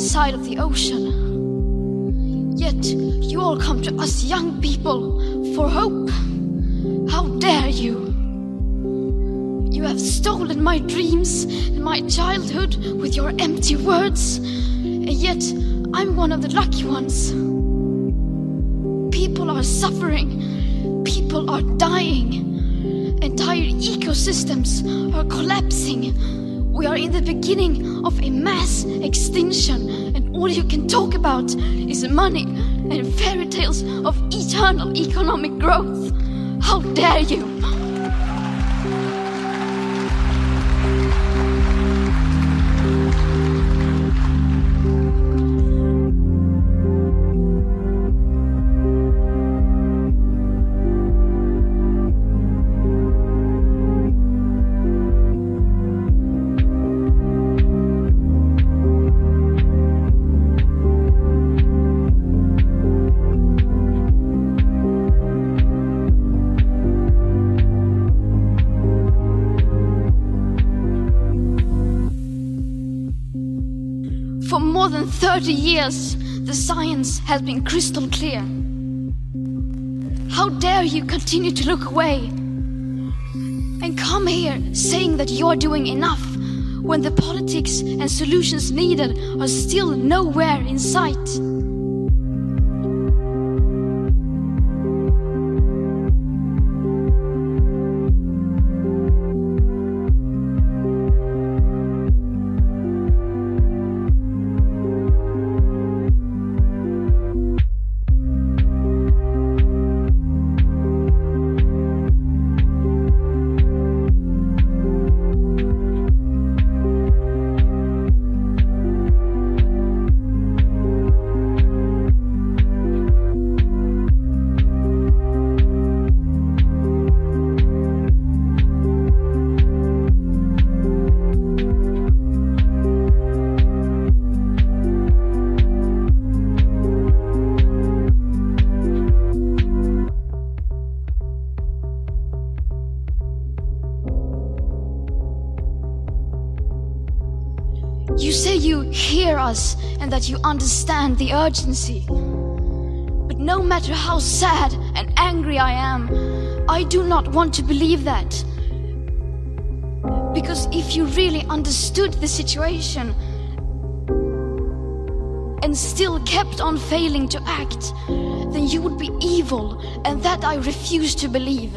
side of the ocean. Yet you all come to us young people for hope. How dare you? You have stolen my dreams and my childhood with your empty words, and yet I'm one of the lucky ones. People are suffering, people are dying, entire ecosystems are collapsing. We are in the beginning of a mass extinction, and all you can talk about is money and fairy tales of eternal economic growth. How dare you! More than 30 years, the science has been crystal clear. How dare you continue to look away and come here saying that you're doing enough when the politics and solutions needed are still nowhere in sight? You understand the urgency. But no matter how sad and angry I am, I do not want to believe that. Because if you really understood the situation and still kept on failing to act, then you would be evil, and that I refuse to believe.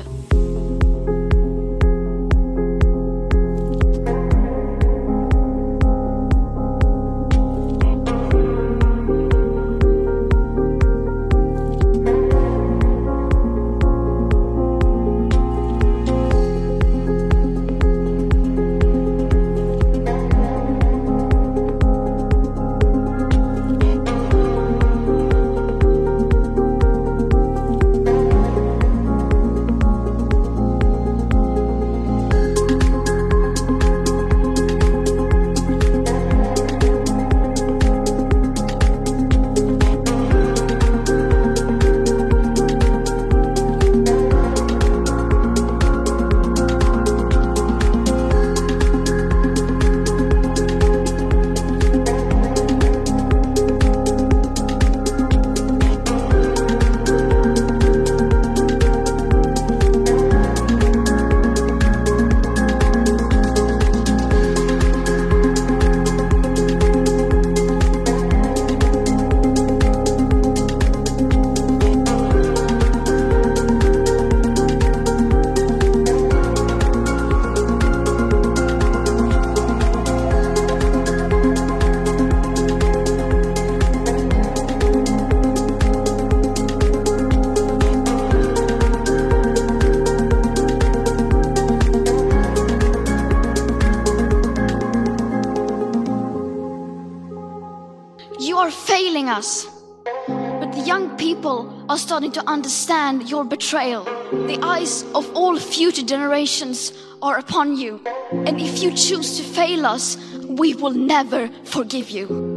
Young people are starting to understand your betrayal. The eyes of all future generations are upon you. And if you choose to fail us, we will never forgive you.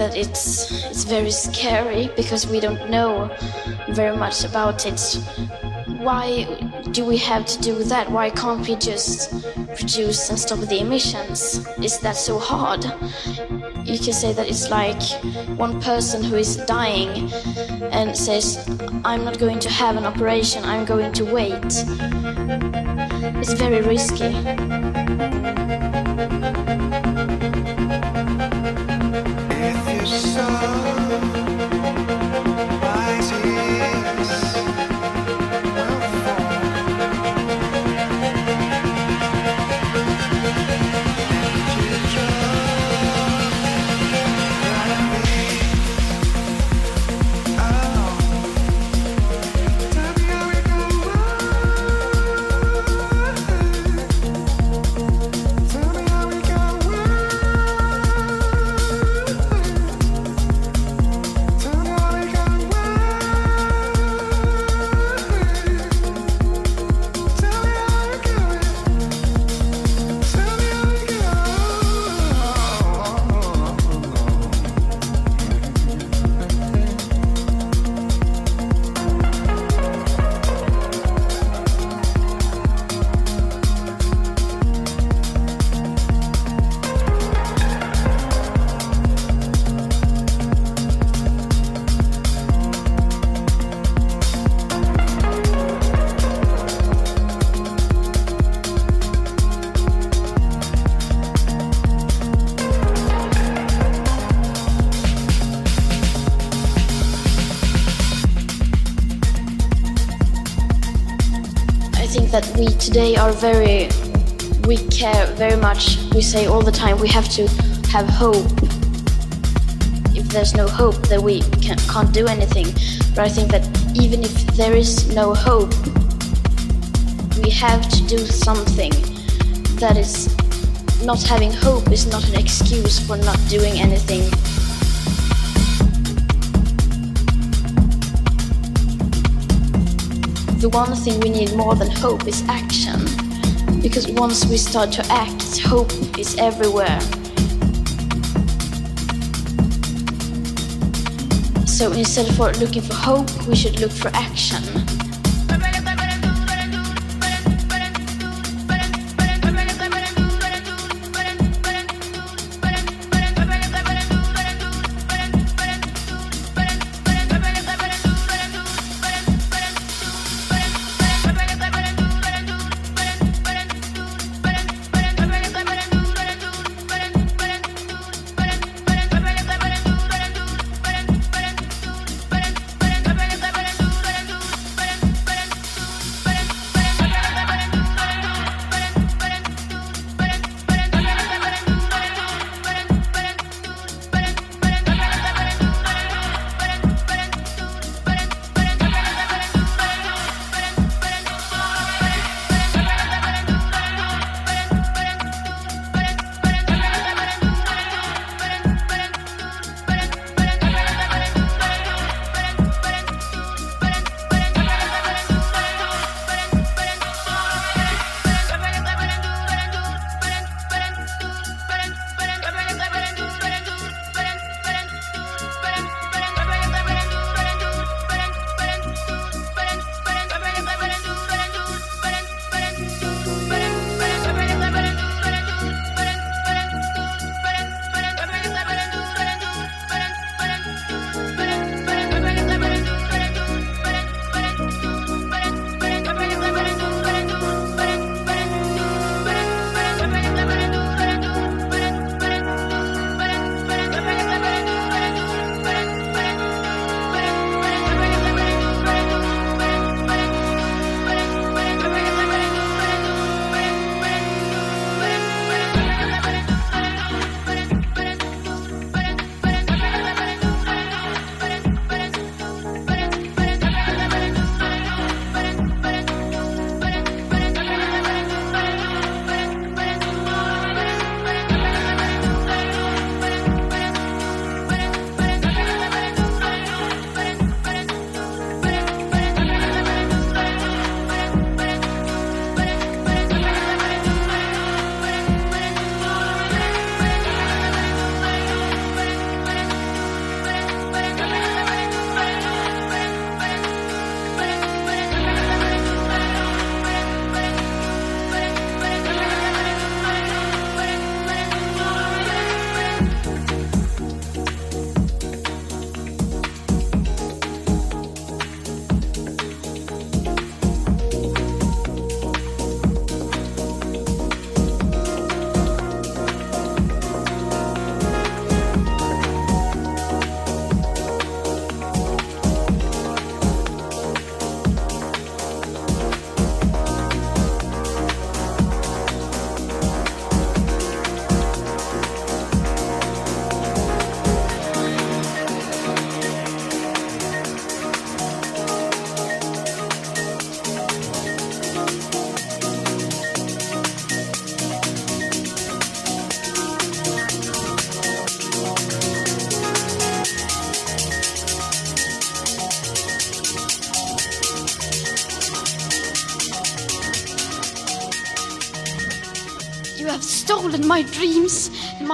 That it's it's very scary because we don't know very much about it. Why do we have to do that? Why can't we just produce and stop the emissions? Is that so hard? You can say that it's like one person who is dying and says, I'm not going to have an operation, I'm going to wait. It's very risky. Today are very, we care very much. We say all the time we have to have hope. If there's no hope, then we can, can't do anything. But I think that even if there is no hope, we have to do something. That is, not having hope is not an excuse for not doing anything. The one thing we need more than hope is action. Because once we start to act, hope is everywhere. So instead of looking for hope, we should look for action.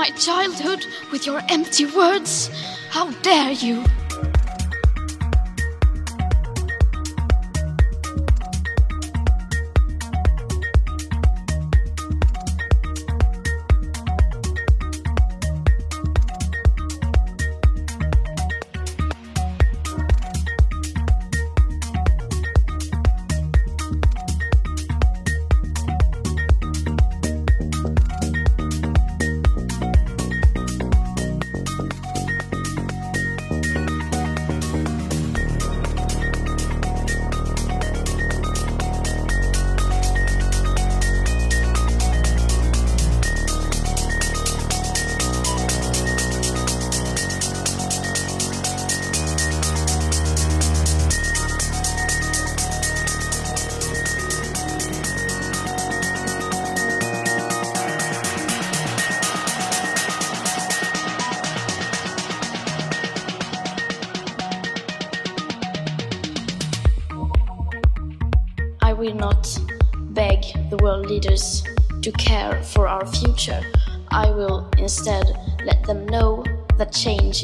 My childhood with your empty words. How dare you?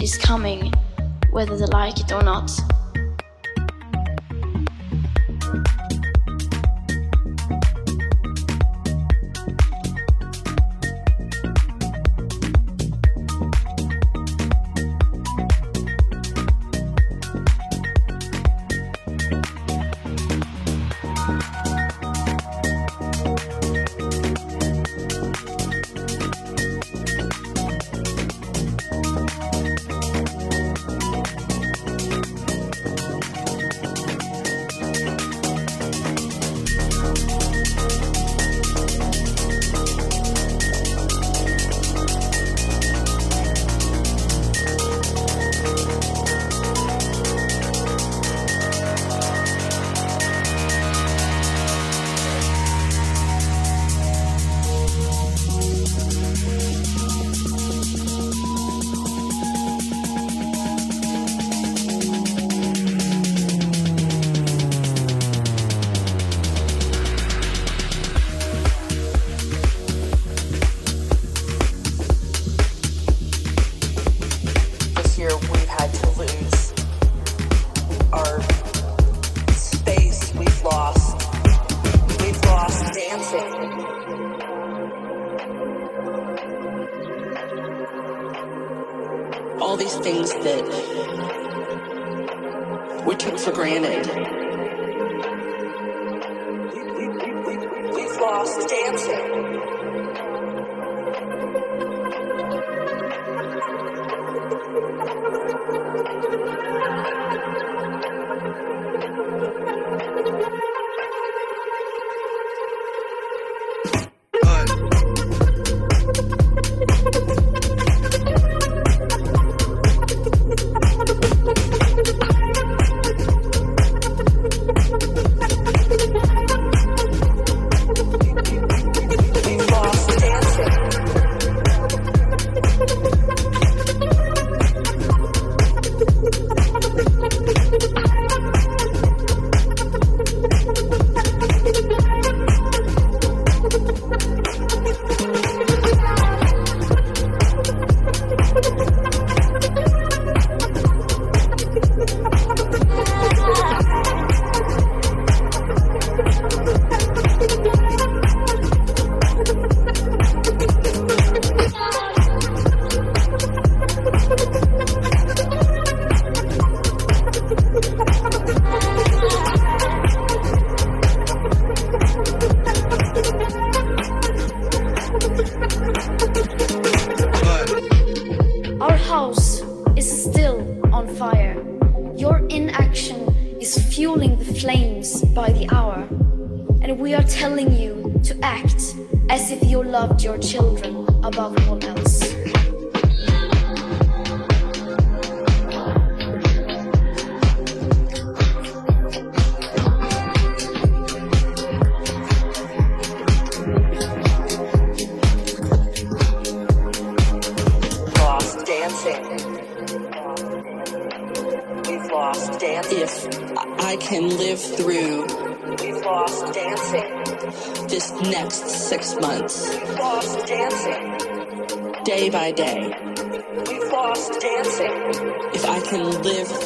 Is coming, whether they like it or not.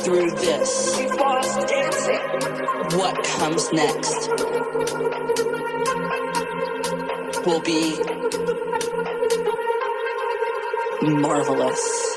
Through this. What comes next will be marvelous.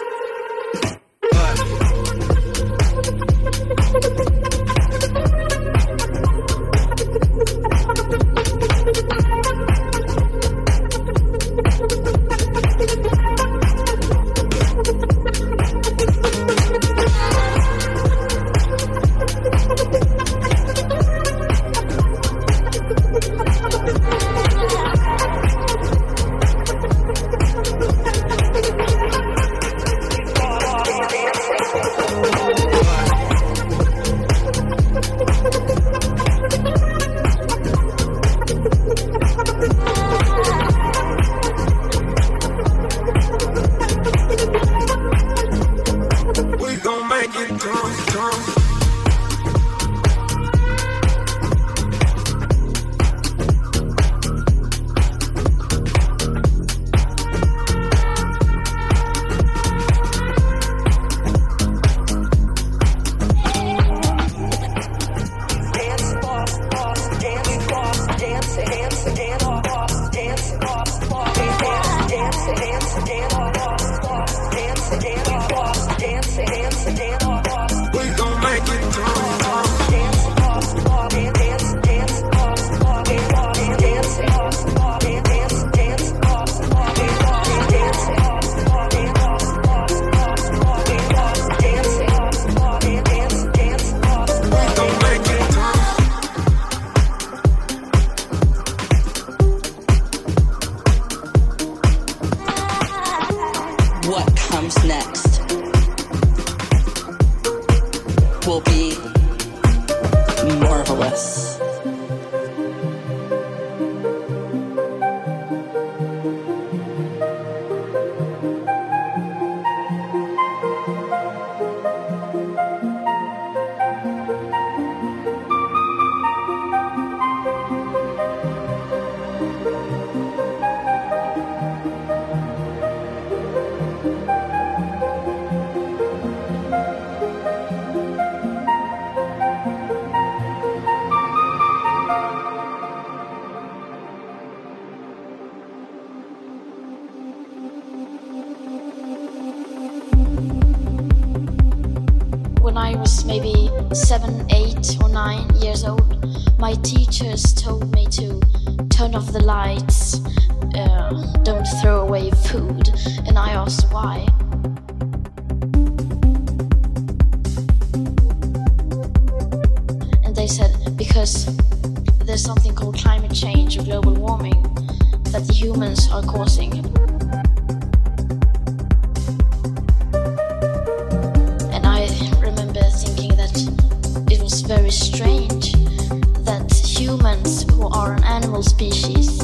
humans who are an animal species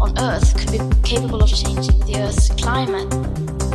on Earth could be capable of changing the Earth's climate.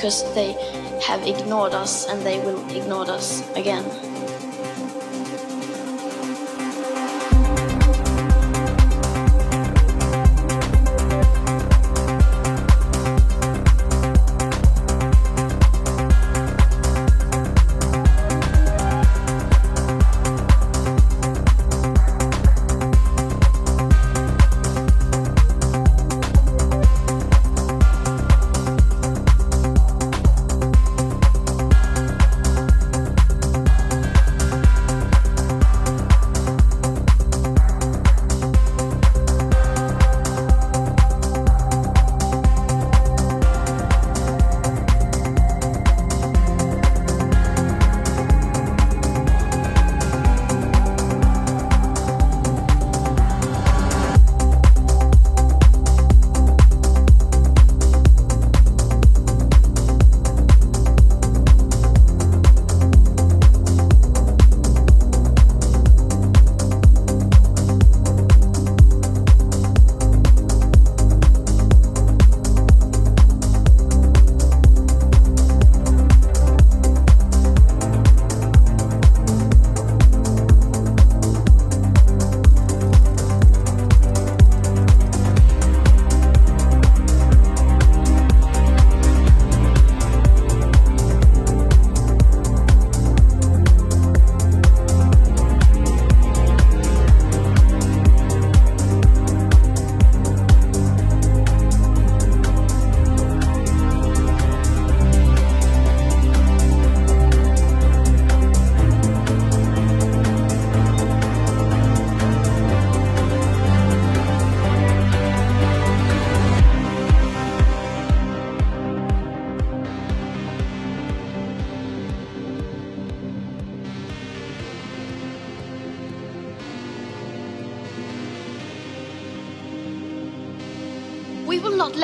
Because they have ignored us and they will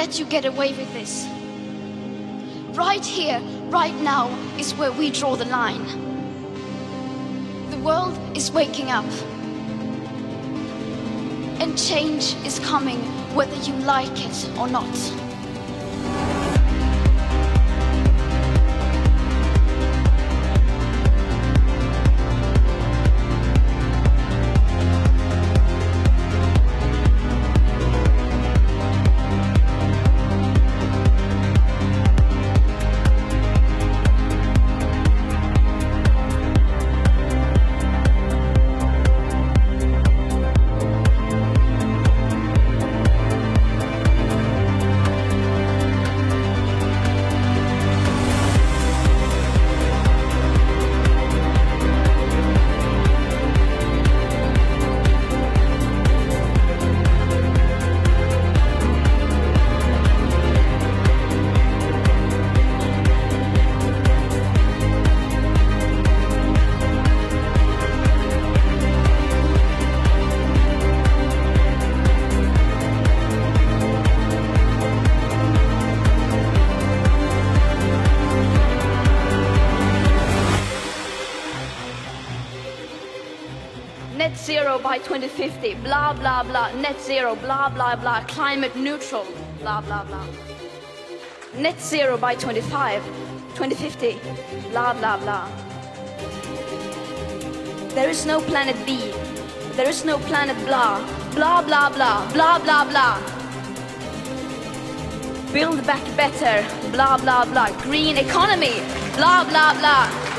let you get away with this. Right here, right now, is where we draw the line. The world is waking up. And change is coming whether you like it or not. Zero by 2050, blah, blah, blah, net zero, blah, blah, blah, climate neutral, blah, blah, blah. Net zero by 25, 2050, blah, blah, blah. There is no planet B, there is no planet blah, blah, blah, blah, blah, blah, blah. Build back better, blah, blah, blah. Green economy, blah, blah, blah.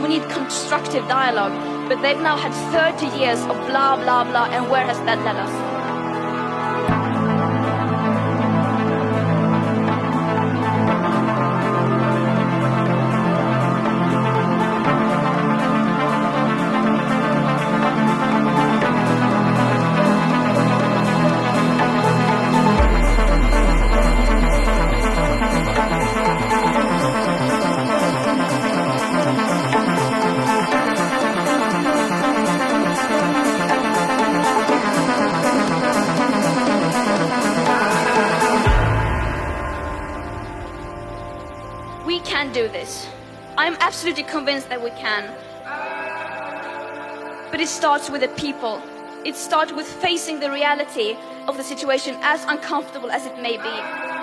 We need constructive dialogue, but they've now had 30 years of blah, blah, blah, and where has that led us? Can do this. I'm absolutely convinced that we can. But it starts with the people. It starts with facing the reality of the situation, as uncomfortable as it may be.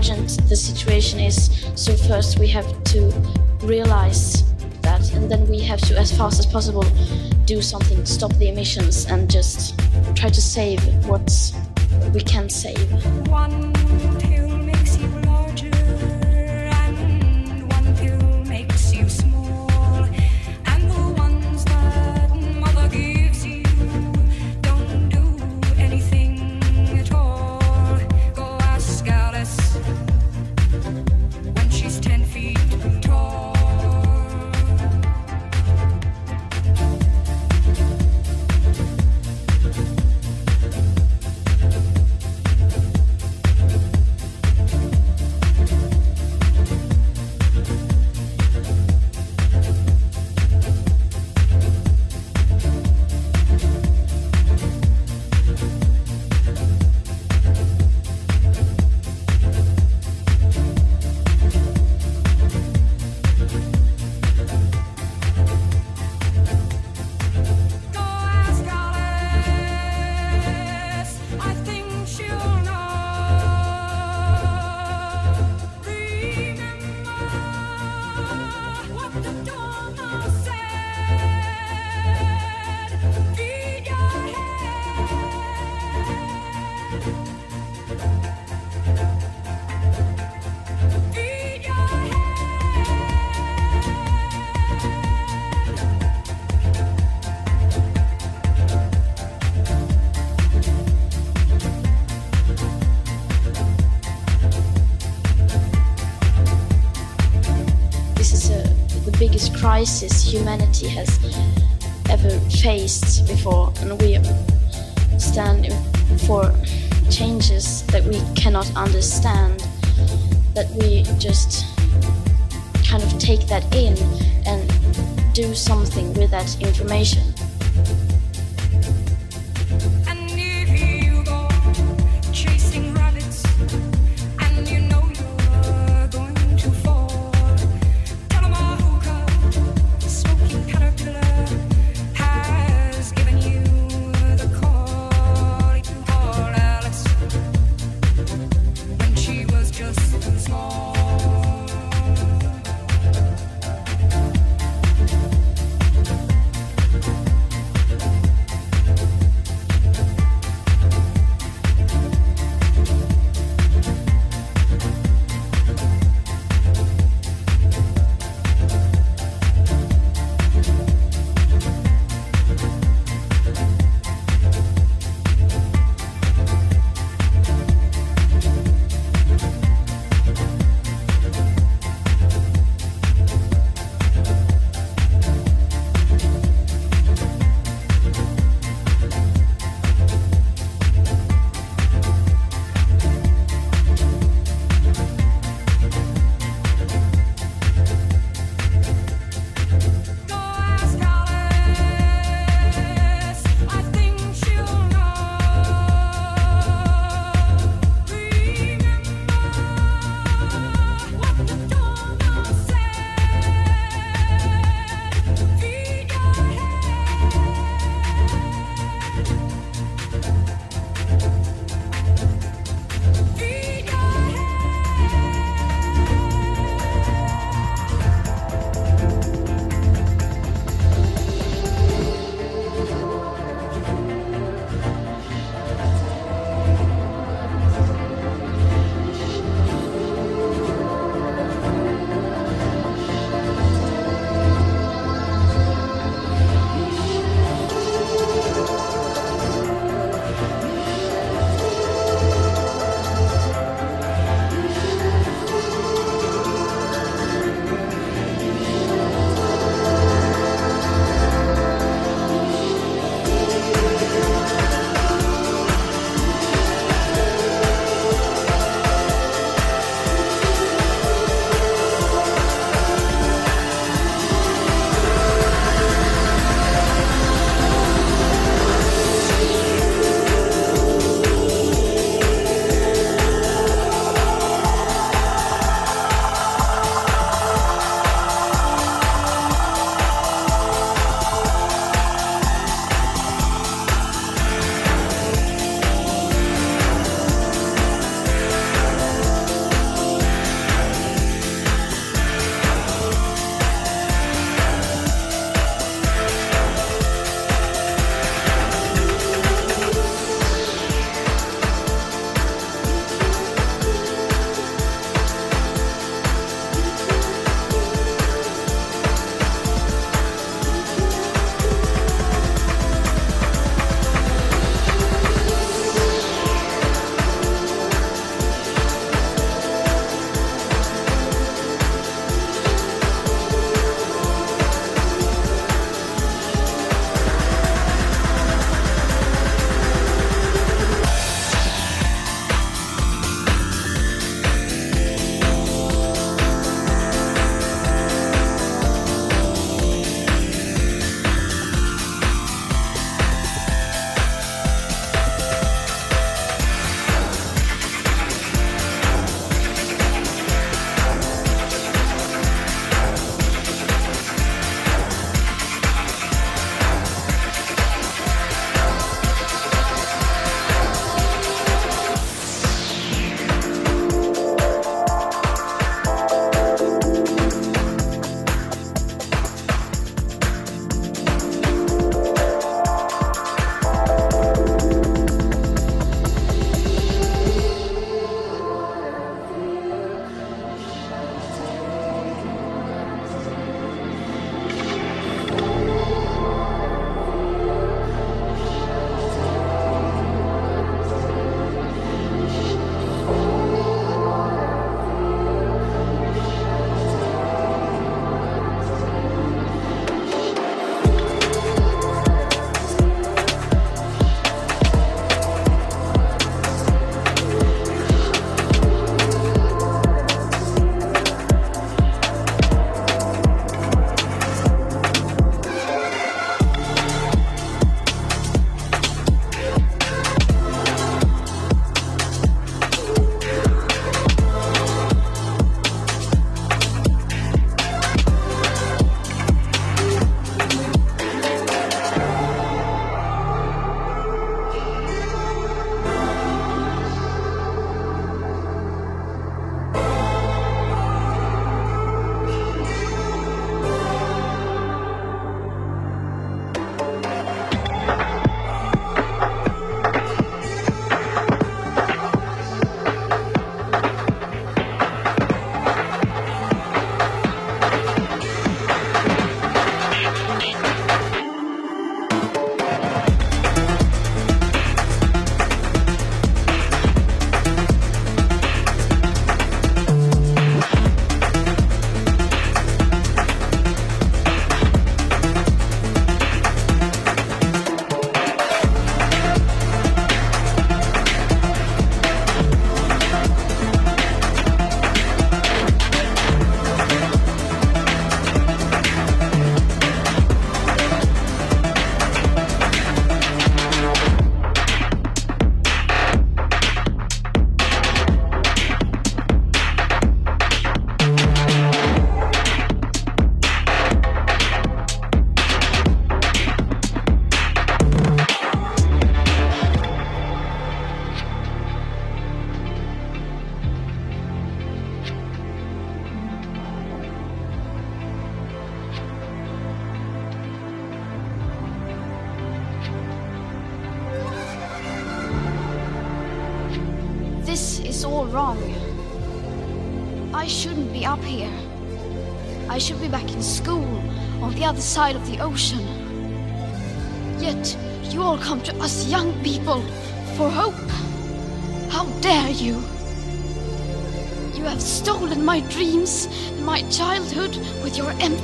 The situation is. So first we have to realize that, and then we have to, as fast as possible, do something, stop the emissions, and just try to save what we can save. One crisis humanity has ever faced before, and we stand for changes that we cannot understand. That we just kind of take that in and do something with that information.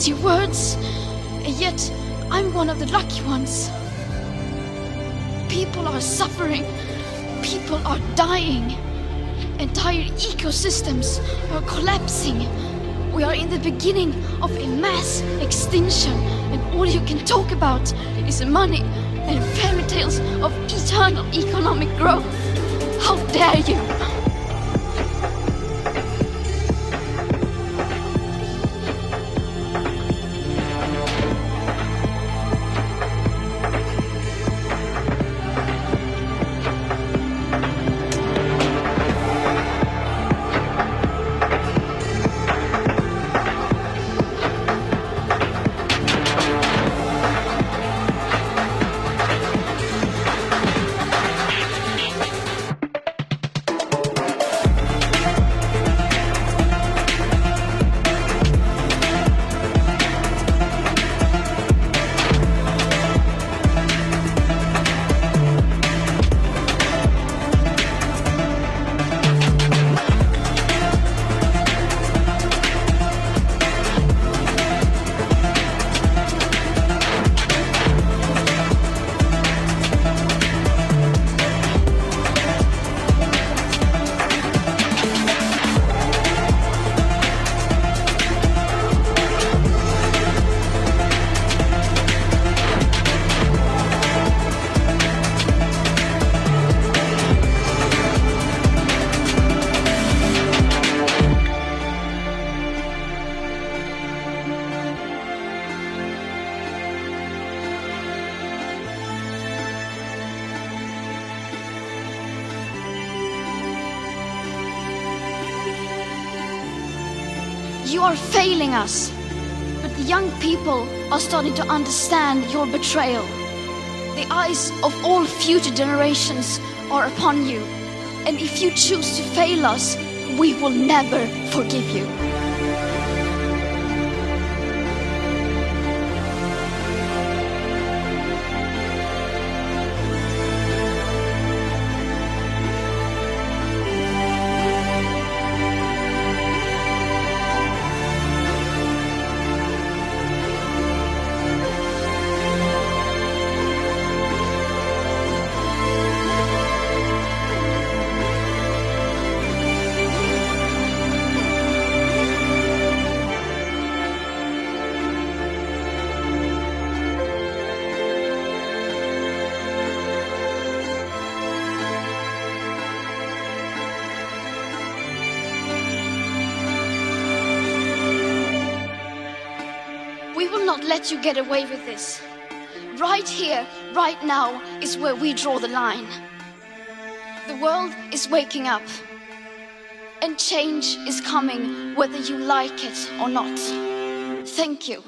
Empty words, and yet I'm one of the lucky ones. People are suffering, people are dying, entire ecosystems are collapsing. We are in the beginning of a mass extinction, and all you can talk about is money and fairy tales of eternal economic growth. How dare! You us. But the young people are starting to understand your betrayal. The eyes of all future generations are upon you. And if you choose to fail us, we will never forgive you. You get away with this. Right here, right now, is where we draw the line. The world is waking up, and change is coming whether you like it or not. Thank you.